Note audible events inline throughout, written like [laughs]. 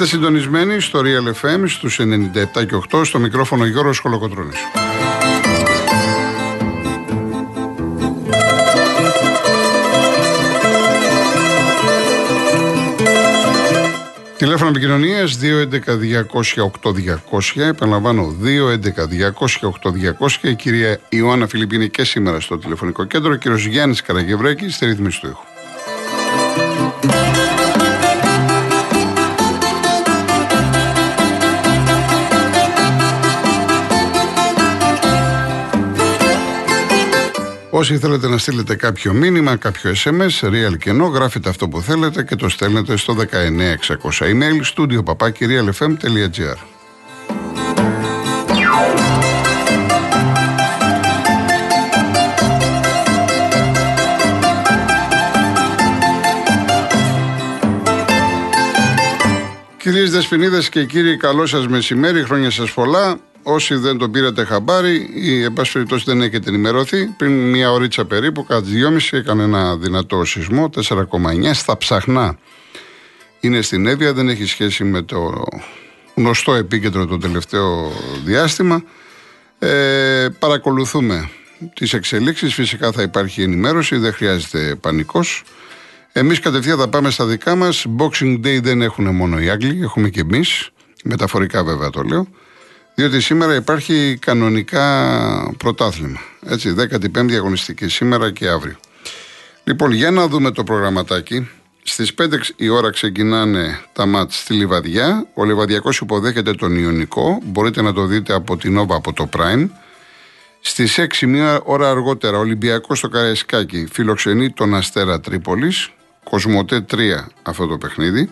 Είστε συντονισμένοι στο Real FM στους 97 και 8 στο μικρόφωνο Γιώργος Χολοκοτρώνης. Τηλέφωνο επικοινωνίας 211-200-8200. Επαναλαμβάνω, 211-200-8200. Η κυρία Ιωάννα Φιλιππίνη και σήμερα στο τηλεφωνικό κέντρο. Ο κύριος Γιάννης Καραγευρέκη στη ρύθμιση του ήχου. Όσοι θέλετε να στείλετε κάποιο μήνυμα, κάποιο SMS, real κενό, γράφετε αυτό που θέλετε και το στέλνετε στο 19600. Email studio papakirialfm.gr Κυρίες Δεσποινίδες και κύριοι, καλό σας μεσημέρι, χρόνια σας πολλά. Όσοι δεν το πήρατε χαμπάρι ή εν πάση περιπτώσει δεν έχετε ενημερωθεί, πριν μία ωρίτσα περίπου, κατά τις 2.30 έκανε ένα δυνατό σεισμό, 4,9 στα ψαχνά. Είναι στην Εύβοια, δεν έχει σχέση με το γνωστό επίκεντρο το τελευταίο διάστημα. Ε, παρακολουθούμε τις εξελίξεις, φυσικά θα υπάρχει ενημέρωση, δεν χρειάζεται πανικός. Εμείς κατευθείαν θα πάμε στα δικά μας. Boxing Day δεν έχουν μόνο οι Άγγλοι, έχουμε και εμείς. Μεταφορικά βέβαια το λέω. Διότι σήμερα υπάρχει κανονικά πρωτάθλημα. Έτσι, 15η αγωνιστική σήμερα και αύριο. Λοιπόν, για να δούμε το προγραμματάκι. Στις 5 η ώρα ξεκινάνε τα μάτς στη Λιβαδιά. Ο Λιβαδιακός υποδέχεται τον Ιωνικό. Μπορείτε να το δείτε από την Όβα από το Prime. Στις 6 μία ώρα αργότερα, ο Ολυμπιακός στο Καραϊσκάκι φιλοξενεί τον Αστέρα Τρίπολης. Κοσμοτέ 3 αυτό το παιχνίδι.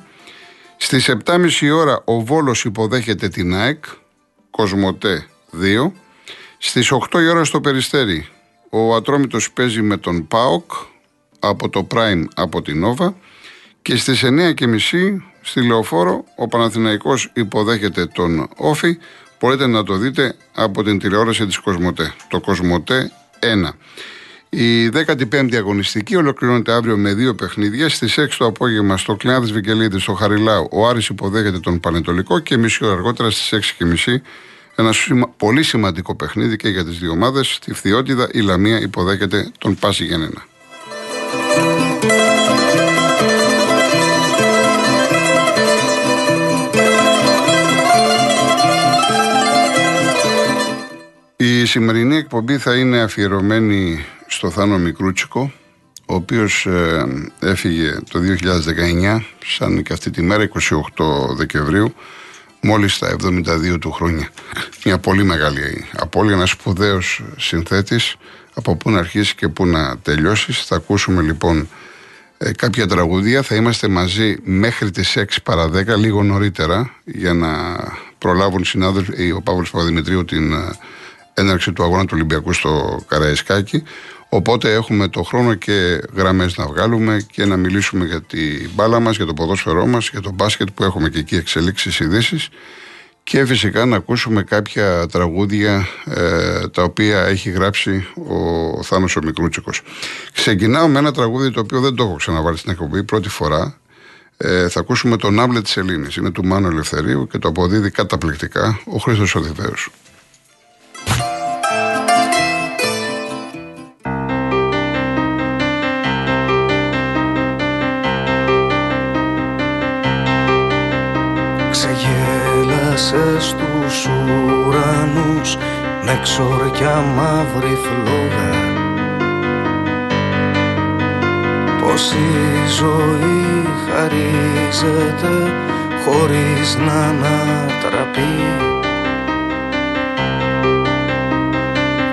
Στις 7.30 ώρα ο Βόλος υποδέχεται την ΑΕΚ. Κοσμοτέ 2. Στις 8 η ώρα στο Περιστέρι ο Ατρόμητος παίζει με τον ΠΑΟΚ από το Prime από την Νόβα και στις 9 και μισή στη Λεωφόρο ο Παναθηναϊκός υποδέχεται τον Όφη μπορείτε να το δείτε από την τηλεόραση της Κοσμοτέ το Κοσμοτέ 1 η 15η αγωνιστική ολοκληρώνεται αύριο με δύο παιχνίδια. Στις 6 το απόγευμα στο Κλειάδη Βικελίδης, στο Χαριλάου, ο Άρης υποδέχεται τον Πανετολικό και μισή ώρα αργότερα στις 6.30 ένα πολύ σημαντικό παιχνίδι και για τις δύο ομάδες. Στη Φθιώτιδα η Λαμία υποδέχεται τον Πάση Γενένα. Η σημερινή εκπομπή θα είναι αφιερωμένη στο Θάνο Μικρούτσικο, ο οποίος ε, έφυγε το 2019, σαν και αυτή τη μέρα, 28 Δεκεμβρίου, μόλις στα 72 του χρόνια. Μια πολύ μεγάλη απώλεια, ένας σπουδαίος συνθέτης, από πού να αρχίσεις και πού να τελειώσεις. Θα ακούσουμε λοιπόν ε, κάποια τραγούδια, θα είμαστε μαζί μέχρι τις 6 παρα 10, λίγο νωρίτερα, για να προλάβουν οι συνάδελφοι, ο Παύλος Παπαδημητρίου την ε, έναρξη του αγώνα του Ολυμπιακού στο Καραϊσκάκι. Οπότε έχουμε το χρόνο και γραμμές να βγάλουμε και να μιλήσουμε για την μπάλα μας, για το ποδόσφαιρό μας, για το μπάσκετ που έχουμε και εκεί εξελίξεις ειδήσεις. Και φυσικά να ακούσουμε κάποια τραγούδια ε, τα οποία έχει γράψει ο Θάνος ο Μικρούτσικος. Ξεκινάω με ένα τραγούδι το οποίο δεν το έχω ξαναβάλει στην εκπομπή πρώτη φορά. Ε, θα ακούσουμε τον Άμπλε της Ελλήνης. Είναι του Μάνου Ελευθερίου και το αποδίδει καταπληκτικά ο Χρήστος Οδηβαίος. Ξεγέλασε στους ουρανούς με ξόρκια μαύρη φλόγα Πως η ζωή χαρίζεται χωρίς να ανατραπεί.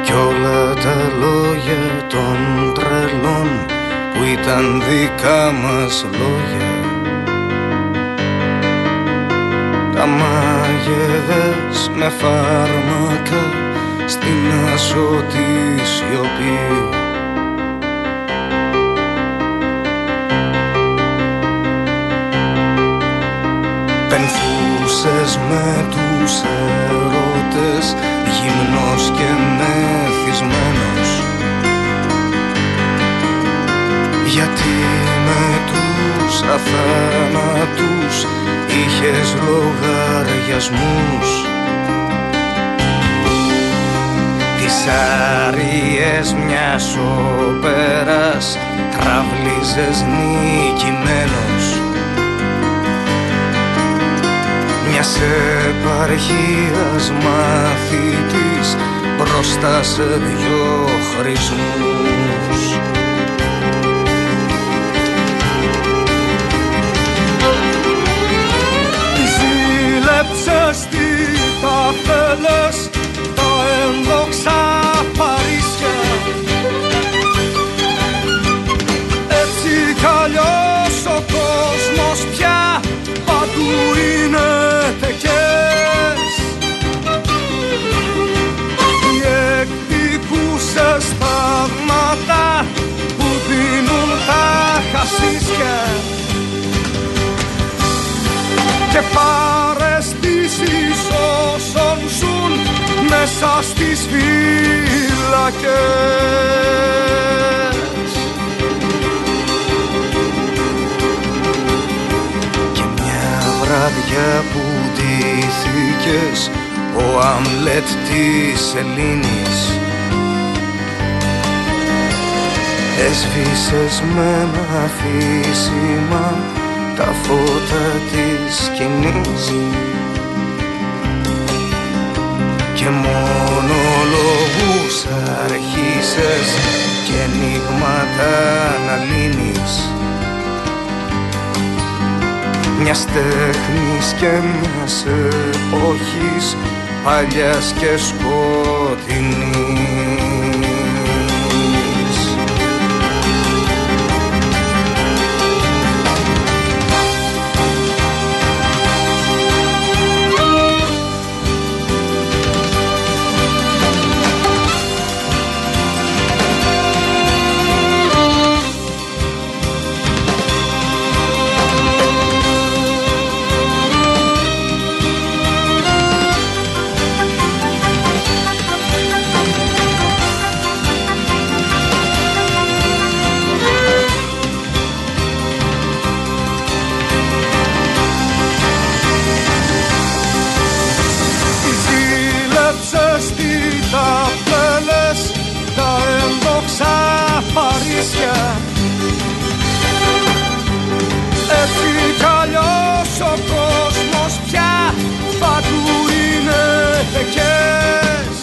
Κι όλα τα λόγια των τρελών που ήταν δικά μας λόγια μάγεδες με φάρμακα στην ασωτή σιωπή. Πενθούσες με τους ερώτες γυμνός και μεθυσμένος γιατί με τους αθάνατους είχες χωρίς λογαριασμούς. Τις άριες μιας όπερας τραβλίζες νικημένος. Μιας επαρχίας μαθητής μπροστά σε δυο χρησμούς Ζήλεψες τι τα θέλες τα ένδοξα Παρίσια. Έτσι κι αλλιώς ο κόσμος πια παντού είναι τεκές. Οι εκδικούσες θαύματα που δίνουν τα χασίσια. Και παρεστήσεις μέσα στις φύλακες Και μια βράδια που ντύθηκες ο Αμλέτ της Ελλήνης. Έσβησες με ένα αφήσιμα τα φώτα της σκηνής και μόνο λόγους αρχίσες και ενίγματα να λύνεις. Μιας τέχνης και μιας εποχής παλιάς και σκοτεινής είναι τεκές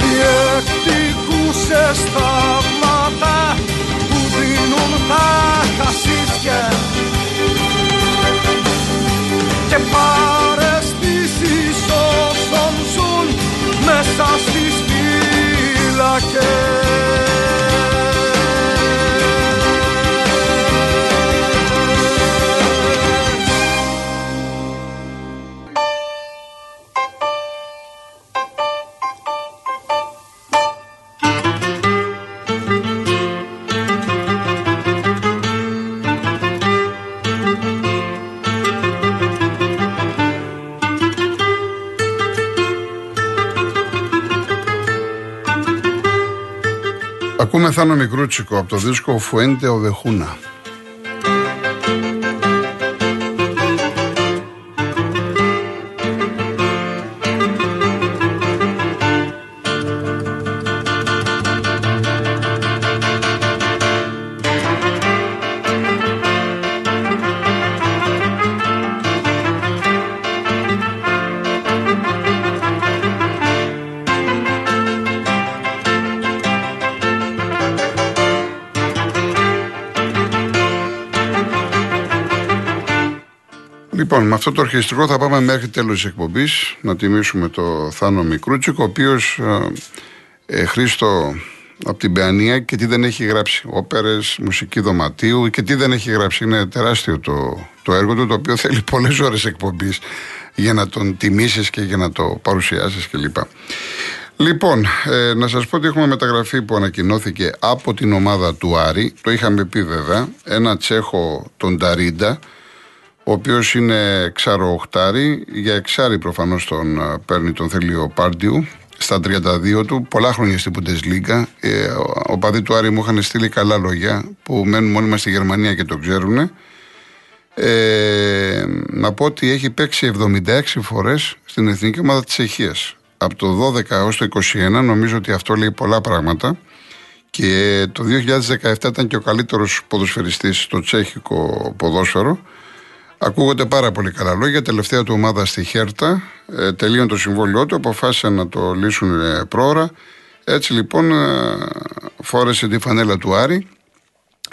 Διεκδικούσες θαύματα που δίνουν τα χασίσια και παρεστήσεις όσων ζουν μέσα στις φύλακες Ακούμε Θάνο Μικρούτσικο από το δίσκο Φουέντε Οδεχούνα. Λοιπόν, με αυτό το ορχιστρικό θα πάμε μέχρι τέλος της εκπομπής να τιμήσουμε το Θάνο Μικρούτσικο, ο οποίος ε, ε, Χρήστο από την Παιανία και τι δεν έχει γράψει. Όπερες, μουσική δωματίου και τι δεν έχει γράψει. Είναι τεράστιο το, το έργο του, το οποίο θέλει [laughs] πολλές ώρες εκπομπής για να τον τιμήσεις και για να το παρουσιάσεις κλπ. Λοιπόν, ε, να σας πω ότι έχουμε μεταγραφή που ανακοινώθηκε από την ομάδα του Άρη. Το είχαμε πει βέβαια. Ένα Τσέχο, τον Ταρίντα, ο οποίος είναι ξαροοχτάρι. Για εξάρι προφανώς τον ε, παίρνει, τον θέλει ο Πάρντιου. Στα 32 του, πολλά χρόνια στην Bundesliga. Ε, ο παδί του Άρη μου είχαν στείλει καλά λόγια που μένουν μόνιμα στη Γερμανία και το ξέρουν. Ε, να πω ότι έχει παίξει 76 φορές στην εθνική ομάδα της Αιχίας. Από το 12 έως το 21 νομίζω ότι αυτό λέει πολλά πράγματα και το 2017 ήταν και ο καλύτερος ποδοσφαιριστής στο τσέχικο ποδόσφαιρο. Ακούγονται πάρα πολύ καλά λόγια. Τελευταία του ομάδα στη Χέρτα. Ε, τελείωνε το συμβόλαιό του. Αποφάσισαν να το λύσουν ε, πρόωρα. Έτσι λοιπόν ε, φόρεσε τη φανέλα του Άρη.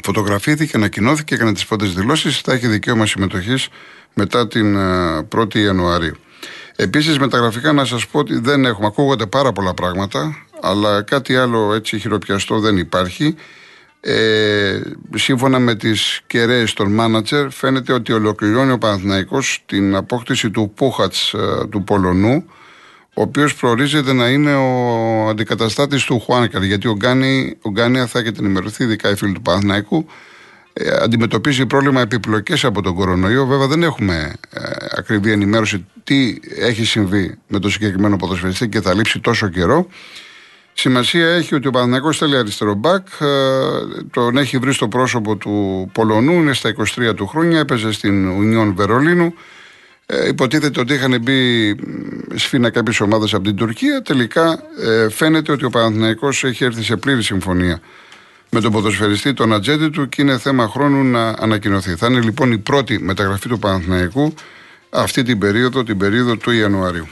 Φωτογραφήθηκε, ανακοινώθηκε, έκανε τις πρώτες δηλώσεις. Θα έχει δικαίωμα συμμετοχής μετά την 1η ε, Ιανουαρίου. Επίσης, μεταγραφικά να σας πω ότι δεν έχουμε. Ακούγονται πάρα πολλά πράγματα, αλλά κάτι άλλο έτσι χειροπιαστό δεν υπάρχει. Ε, σύμφωνα με τις κεραίες των μάνατζερ φαίνεται ότι ολοκληρώνει ο Παναθηναϊκός την απόκτηση του Πούχατς ε, του Πολωνού ο οποίος προορίζεται να είναι ο αντικαταστάτης του Χουάνκαρ. Γιατί ο, Γκάνι, ο Γκάνια θα έχετε ενημερωθεί, ειδικά οι φίλοι του Παναθηναϊκού, ε, αντιμετωπίζει πρόβλημα επιπλοκές από τον κορονοϊό. Βέβαια, δεν έχουμε ε, ακριβή ενημέρωση τι έχει συμβεί με το συγκεκριμένο ποδοσφαιριστή και θα λείψει τόσο καιρό. Σημασία έχει ότι ο Παναθηναϊκός θέλει αριστερό μπακ, ε, τον έχει βρει στο πρόσωπο του Πολωνού, είναι στα 23 του χρόνια, έπαιζε στην Ουνιόν Βερολίνου. Ε, υποτίθεται ότι είχαν μπει σφίνα κάποιες ομάδες από την Τουρκία. Τελικά ε, φαίνεται ότι ο Παναθηναϊκός έχει έρθει σε πλήρη συμφωνία με τον ποδοσφαιριστή, τον ατζέντη του και είναι θέμα χρόνου να ανακοινωθεί. Θα είναι λοιπόν η πρώτη μεταγραφή του Παναθηναϊκού αυτή την περίοδο, την περίοδο του Ιανουαρίου.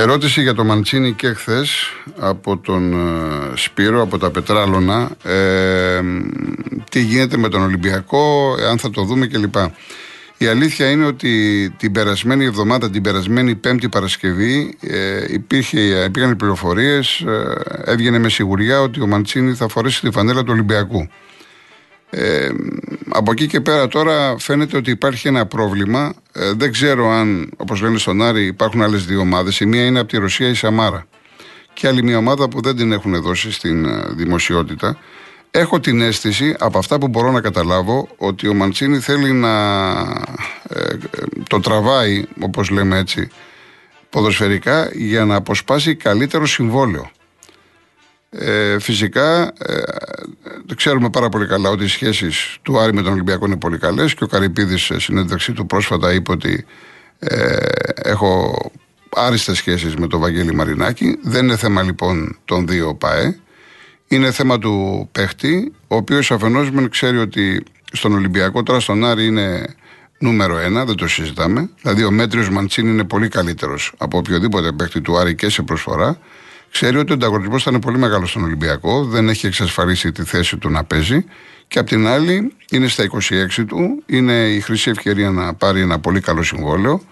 Ερώτηση για το Μαντσίνη και χθες από τον ε, Σπύρο, από τα Πετράλωνα. Ε, τι γίνεται με τον Ολυμπιακό, αν θα το δούμε κλπ. Η αλήθεια είναι ότι την περασμένη εβδομάδα, την περασμένη Πέμπτη Παρασκευή, ε, υπήρχε, υπήρχαν πληροφορίες, ε, έβγαινε με σιγουριά ότι ο Μαντσίνη θα φορέσει τη φανέλα του Ολυμπιακού. Ε, από εκεί και πέρα τώρα φαίνεται ότι υπάρχει ένα πρόβλημα. Ε, δεν ξέρω αν, όπως λένε στον Άρη, υπάρχουν άλλες δύο ομάδες. Η μία είναι από τη Ρωσία η Σαμάρα. Και άλλη μια ομάδα που δεν την έχουν δώσει στην ε, δημοσιότητα. Έχω την αίσθηση, από αυτά που μπορώ να καταλάβω, ότι ο Μαντσίνη θέλει να ε, το τραβάει, όπως λέμε έτσι, ποδοσφαιρικά, για να αποσπάσει καλύτερο συμβόλαιο. Ε, φυσικά, ε, ξέρουμε πάρα πολύ καλά ότι οι σχέσεις του Άρη με τον Ολυμπιακό είναι πολύ καλές και ο Καρυπίδης σε συνέντευξή του πρόσφατα είπε ότι ε, έχω άριστες σχέσεις με τον Βαγγέλη Μαρινάκη. Δεν είναι θέμα λοιπόν των δύο ΠΑΕ. Είναι θέμα του παίχτη, ο οποίος αφενός μεν ξέρει ότι στον Ολυμπιακό, τώρα στον Άρη είναι νούμερο ένα, δεν το συζητάμε. Δηλαδή ο Μέτριος Μαντσίν είναι πολύ καλύτερος από οποιοδήποτε παίχτη του Άρη και σε προσφορά. Ξέρει ότι ο ανταγωνισμός θα είναι πολύ μεγάλος στον Ολυμπιακό, δεν έχει εξασφαλίσει τη θέση του να παίζει. Και απ' την άλλη είναι στα 26 του, είναι η χρυσή ευκαιρία να πάρει ένα πολύ καλό συμβόλαιο,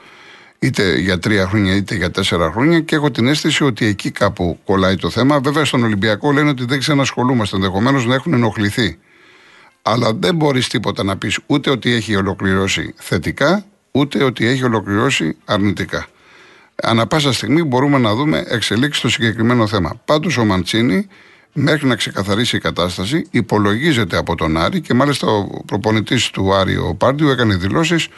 είτε για τρία χρόνια είτε για τέσσερα χρόνια. Και έχω την αίσθηση ότι εκεί κάπου κολλάει το θέμα. Βέβαια στον Ολυμπιακό λένε ότι δεν ξανασχολούμαστε, ενδεχομένως να έχουν ενοχληθεί. Αλλά δεν μπορείς τίποτα να πεις ούτε ότι έχει ολοκληρώσει θετικά, ούτε ότι έχει ολοκληρώσει αρνητικά. Ανά πάσα στιγμή μπορούμε να δούμε εξελίξεις στο συγκεκριμένο θέμα. Πάντως ο Μαντσίνη, μέχρι να ξεκαθαρίσει η κατάσταση, υπολογίζεται από τον Άρη και μάλιστα ο προπονητής του Άρη, ο Πάρντιου, έκανε δηλώσεις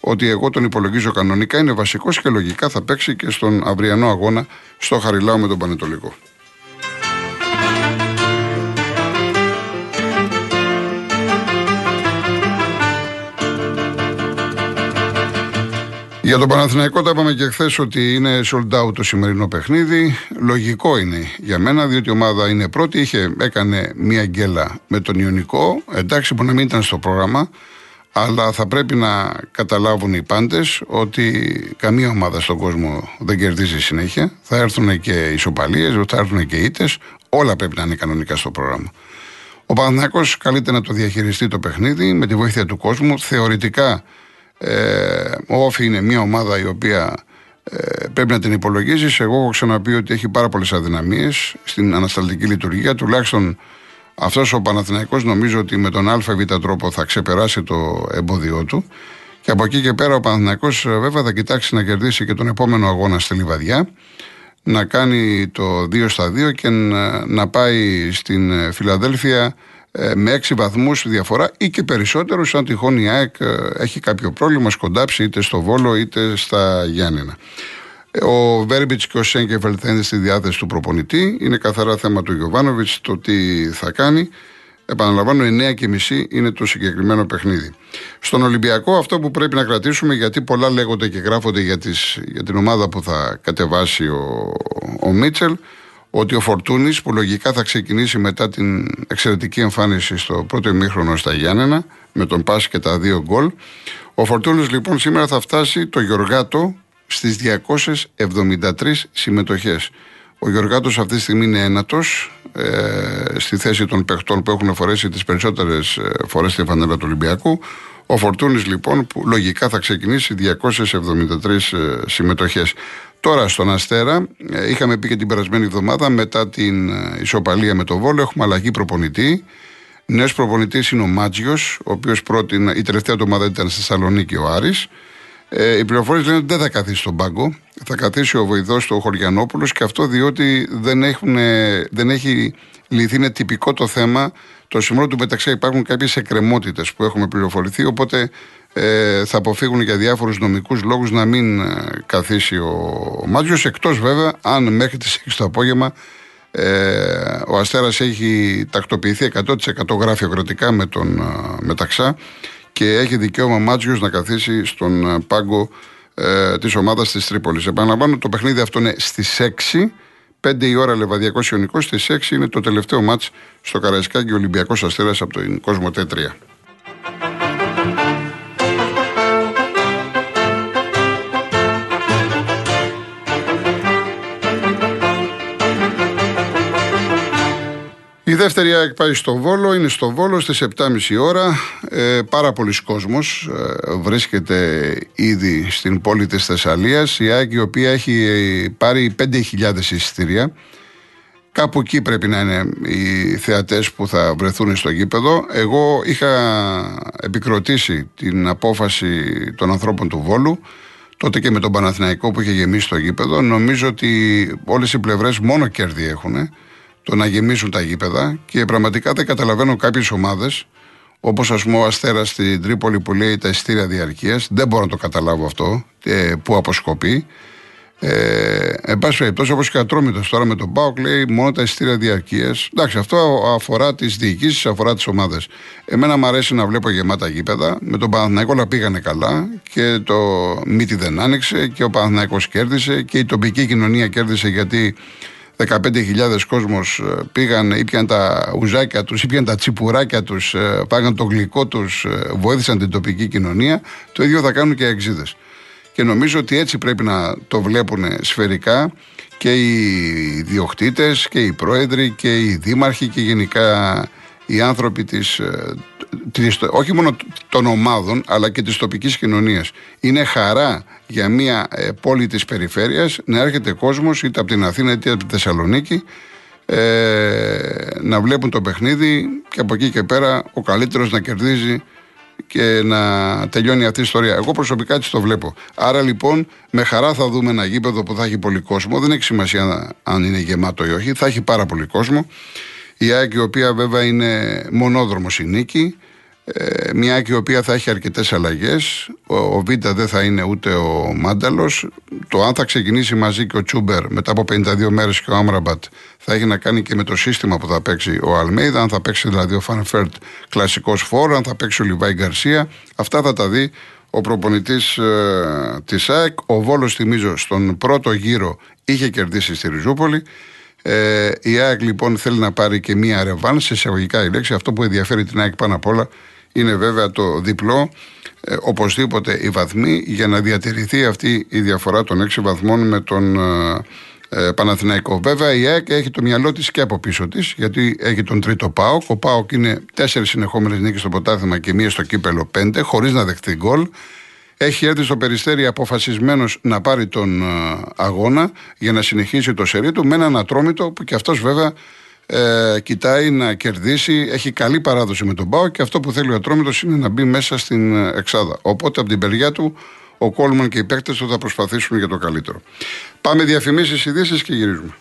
ότι εγώ τον υπολογίζω κανονικά, είναι βασικός και λογικά θα παίξει και στον αυριανό αγώνα στο Χαριλάου με τον Πανετολικό. Για τον Παναθηναϊκό τα είπαμε και χθες ότι είναι sold out το σημερινό παιχνίδι. Λογικό είναι για μένα, διότι η ομάδα είναι πρώτη. Είχε, έκανε μία γκέλα με τον Ιωνικό. Εντάξει, μπορεί να μην ήταν στο πρόγραμμα, αλλά θα πρέπει να καταλάβουν οι πάντες ότι καμία ομάδα στον κόσμο δεν κερδίζει συνέχεια. Θα έρθουν και ισοπαλίες, θα έρθουν και ήττες. Όλα πρέπει να είναι κανονικά στο πρόγραμμα. Ο Παναθηναϊκός καλείται να το διαχειριστεί το παιχνίδι με τη βοήθεια του κόσμου. Θεωρητικά ε, ο Όφη είναι μια ομάδα η οποία ε, πρέπει να την υπολογίζεις. Εγώ έχω ξαναπεί ότι έχει πάρα πολλές αδυναμίες στην ανασταλτική λειτουργία. Τουλάχιστον αυτός ο Παναθηναϊκός νομίζω ότι με τον ΑΒ τρόπο θα ξεπεράσει το εμπόδιό του. Και από εκεί και πέρα ο Παναθηναϊκός ε, βέβαια θα κοιτάξει να κερδίσει και τον επόμενο αγώνα στη Λιβαδιά. Να κάνει το 2 στα 2 και να, να πάει στην ε, Φιλαδέλφια ε, με έξι βαθμούς διαφορά ή και περισσότερου, αν τυχόν η ΑΕΚ ε, έχει κάποιο πρόβλημα, σκοντάψει είτε στο Βόλο είτε στα Γιάννενα. Ο Βέρμπιτς και ο Σέγκεφελ θα είναι στη διάθεση του προπονητή. Είναι καθαρά θέμα του Γιωβάνοβιτς το τι θα κάνει. Επαναλαμβάνω, 9 και μισή είναι το συγκεκριμένο παιχνίδι. Στον Ολυμπιακό, αυτό που πρέπει να κρατήσουμε, γιατί πολλά λέγονται και γράφονται για, τις, για την ομάδα που θα κατεβάσει ο, ο Μίτσελ, ότι ο Φορτούνης, που λογικά θα ξεκινήσει μετά την εξαιρετική εμφάνιση στο πρώτο ημίχρονο στα Γιάννενα, με τον Πάση και τα δύο γκολ. Ο Φορτούνης λοιπόν σήμερα θα φτάσει το Γιωργάτο στις 273 συμμετοχές. Ο Γιωργάτο αυτή τη στιγμή είναι ένατος ε, στη θέση των παιχτών που έχουν φορέσει τις περισσότερες ε, φορές στη φανέλα του Ολυμπιακού. Ο Φορτούνης λοιπόν που λογικά θα ξεκινήσει 273 ε, συμμετοχές. Τώρα στον Αστέρα, ε, είχαμε πει και την περασμένη εβδομάδα μετά την ε, ισοπαλία με το Βόλο, έχουμε αλλαγή προπονητή. Νέος προπονητής είναι ο Μάτζιος, ο οποίος πρότεινε, η τελευταία του ομάδα ήταν στη Θεσσαλονίκη ο Άρης. Ε, οι πληροφορίες λένε ότι δεν θα καθίσει στον πάγκο. Θα καθίσει ο βοηθό του ο Χωριανόπουλος και αυτό διότι δεν, έχουν, δεν έχει λυθεί. Είναι τυπικό το θέμα. Το σημείο του μεταξύ υπάρχουν κάποιες εκκρεμότητες που έχουμε πληροφορηθεί. Οπότε ε, θα αποφύγουν για διάφορους νομικούς λόγους να μην ε, καθίσει ο, ο Μάτζιο. Εκτός βέβαια αν μέχρι τις 6 το απόγευμα ε, ο Αστέρας έχει τακτοποιηθεί 100% γραφειοκρατικά με τον ε, Μεταξά και έχει δικαίωμα Μάτζιο να καθίσει στον ε, πάγκο ε, της ομάδας της Τρίπολης. Επαναλαμβάνω, το παιχνίδι αυτό είναι στις 6. 5 η ώρα Λεβαδιακός Ιωνικός, στις 6 είναι το τελευταίο μάτς στο Καραϊσκάκι Ολυμπιακός Αστέρας από τον κόσμο T3. Δεύτερη ΑΕΚ πάει στο Βόλο, είναι στο Βόλο στις 7.30 ώρα. Ε, πάρα πολλοί κόσμος ε, βρίσκεται ήδη στην πόλη της Θεσσαλίας. Η ΑΕΚ η οποία έχει πάρει 5.000 εισιτήρια. Κάπου εκεί πρέπει να είναι οι θεατές που θα βρεθούν στο γήπεδο. Εγώ είχα επικροτήσει την απόφαση των ανθρώπων του Βόλου τότε και με τον Παναθηναϊκό που είχε γεμίσει το γήπεδο. Νομίζω ότι όλες οι πλευρές μόνο κέρδη έχουν το να γεμίσουν τα γήπεδα και πραγματικά δεν καταλαβαίνω κάποιες ομάδες, όπως ας πούμε ο Αστέρας στην Τρίπολη που λέει τα ειστήρια διαρκείας, δεν μπορώ να το καταλάβω αυτό, ε, που αποσκοπεί. Ε, εν πάση περιπτώσει, όπως και ατρόμητος τώρα με τον Μπάουκ, λέει μόνο τα ειστήρια διαρκείας. Εντάξει, αυτό αφορά τις διοικήσεις, αφορά τις ομάδες. Εμένα μου αρέσει να βλέπω γεμάτα γήπεδα. Με τον Παναθηναϊκό όλα πήγανε καλά και το μύτη δεν άνοιξε και ο Παναθηναϊκός κέρδισε και η τοπική κοινωνία κέρδισε γιατί 15.000 κόσμος ε, πήγαν, ήπιαν τα ουζάκια τους, ήπιαν τα τσιπουράκια τους, ε, πάγαν το γλυκό τους, ε, βοήθησαν την τοπική κοινωνία. Το ίδιο θα κάνουν και οι εξίδε. Και νομίζω ότι έτσι πρέπει να το βλέπουν σφαιρικά και οι διοκτήτες και οι πρόεδροι και οι δήμαρχοι και γενικά οι άνθρωποι της, όχι μόνο των ομάδων αλλά και της τοπικής κοινωνίας. Είναι χαρά για μια ε, πόλη της περιφέρειας να έρχεται κόσμος είτε από την Αθήνα είτε από τη Θεσσαλονίκη ε, να βλέπουν το παιχνίδι και από εκεί και πέρα ο καλύτερος να κερδίζει και να τελειώνει αυτή η ιστορία. Εγώ προσωπικά έτσι το βλέπω. Άρα λοιπόν με χαρά θα δούμε ένα γήπεδο που θα έχει πολύ κόσμο. Δεν έχει σημασία αν είναι γεμάτο ή όχι. Θα έχει πάρα πολύ κόσμο. Η ΑΕΚ η οποία βέβαια είναι μονόδρομος η νίκη. Ε, μια ΑΕΚ η οποία θα έχει αρκετές αλλαγές. Ο, ο Βίντα δεν θα είναι ούτε ο Μάνταλος. Το αν θα ξεκινήσει μαζί και ο Τσούμπερ μετά από 52 μέρες και ο Άμραμπατ θα έχει να κάνει και με το σύστημα που θα παίξει ο Αλμέιδα. Αν θα παίξει δηλαδή ο Φαν Βέερτ κλασικός φόρ, αν θα παίξει ο Λιβάι Γκαρσία. Αυτά θα τα δει ο προπονητής ε, της ΑΕΚ. Ο Βόλος θυμίζω στον πρώτο γύρο είχε κερδίσει στη Ριζούπολη. Ε, η ΑΕΚ λοιπόν θέλει να πάρει και μία ρεβάν, σε εισαγωγικά η λέξη. Αυτό που ενδιαφέρει την ΑΕΚ πάνω απ' όλα είναι βέβαια το διπλό. Ε, οπωσδήποτε οι βαθμοί για να διατηρηθεί αυτή η διαφορά των 6 βαθμών με τον ε, ε, Παναθηναϊκό. Βέβαια η ΑΕΚ έχει το μυαλό της και από πίσω της, γιατί έχει τον τρίτο ΠΑΟΚ. Ο ΠΑΟΚ είναι τέσσερις συνεχόμενες νίκες στο ποτάθλημα και μία στο κύπελο πέντε, χωρίς να δεχτεί γκολ. Έχει έρθει στο περιστέρι αποφασισμένος να πάρει τον ε, αγώνα για να συνεχίσει το σερί του με έναν ατρόμητο που και αυτός βέβαια ε, κοιτάει να κερδίσει. Έχει καλή παράδοση με τον Πάο και αυτό που θέλει ο ατρόμητος είναι να μπει μέσα στην ε, Εξάδα. Οπότε από την παιδιά του ο Κόλμαν και οι παίκτες του θα προσπαθήσουν για το καλύτερο. Πάμε διαφημίσεις, ειδήσεις και γυρίζουμε.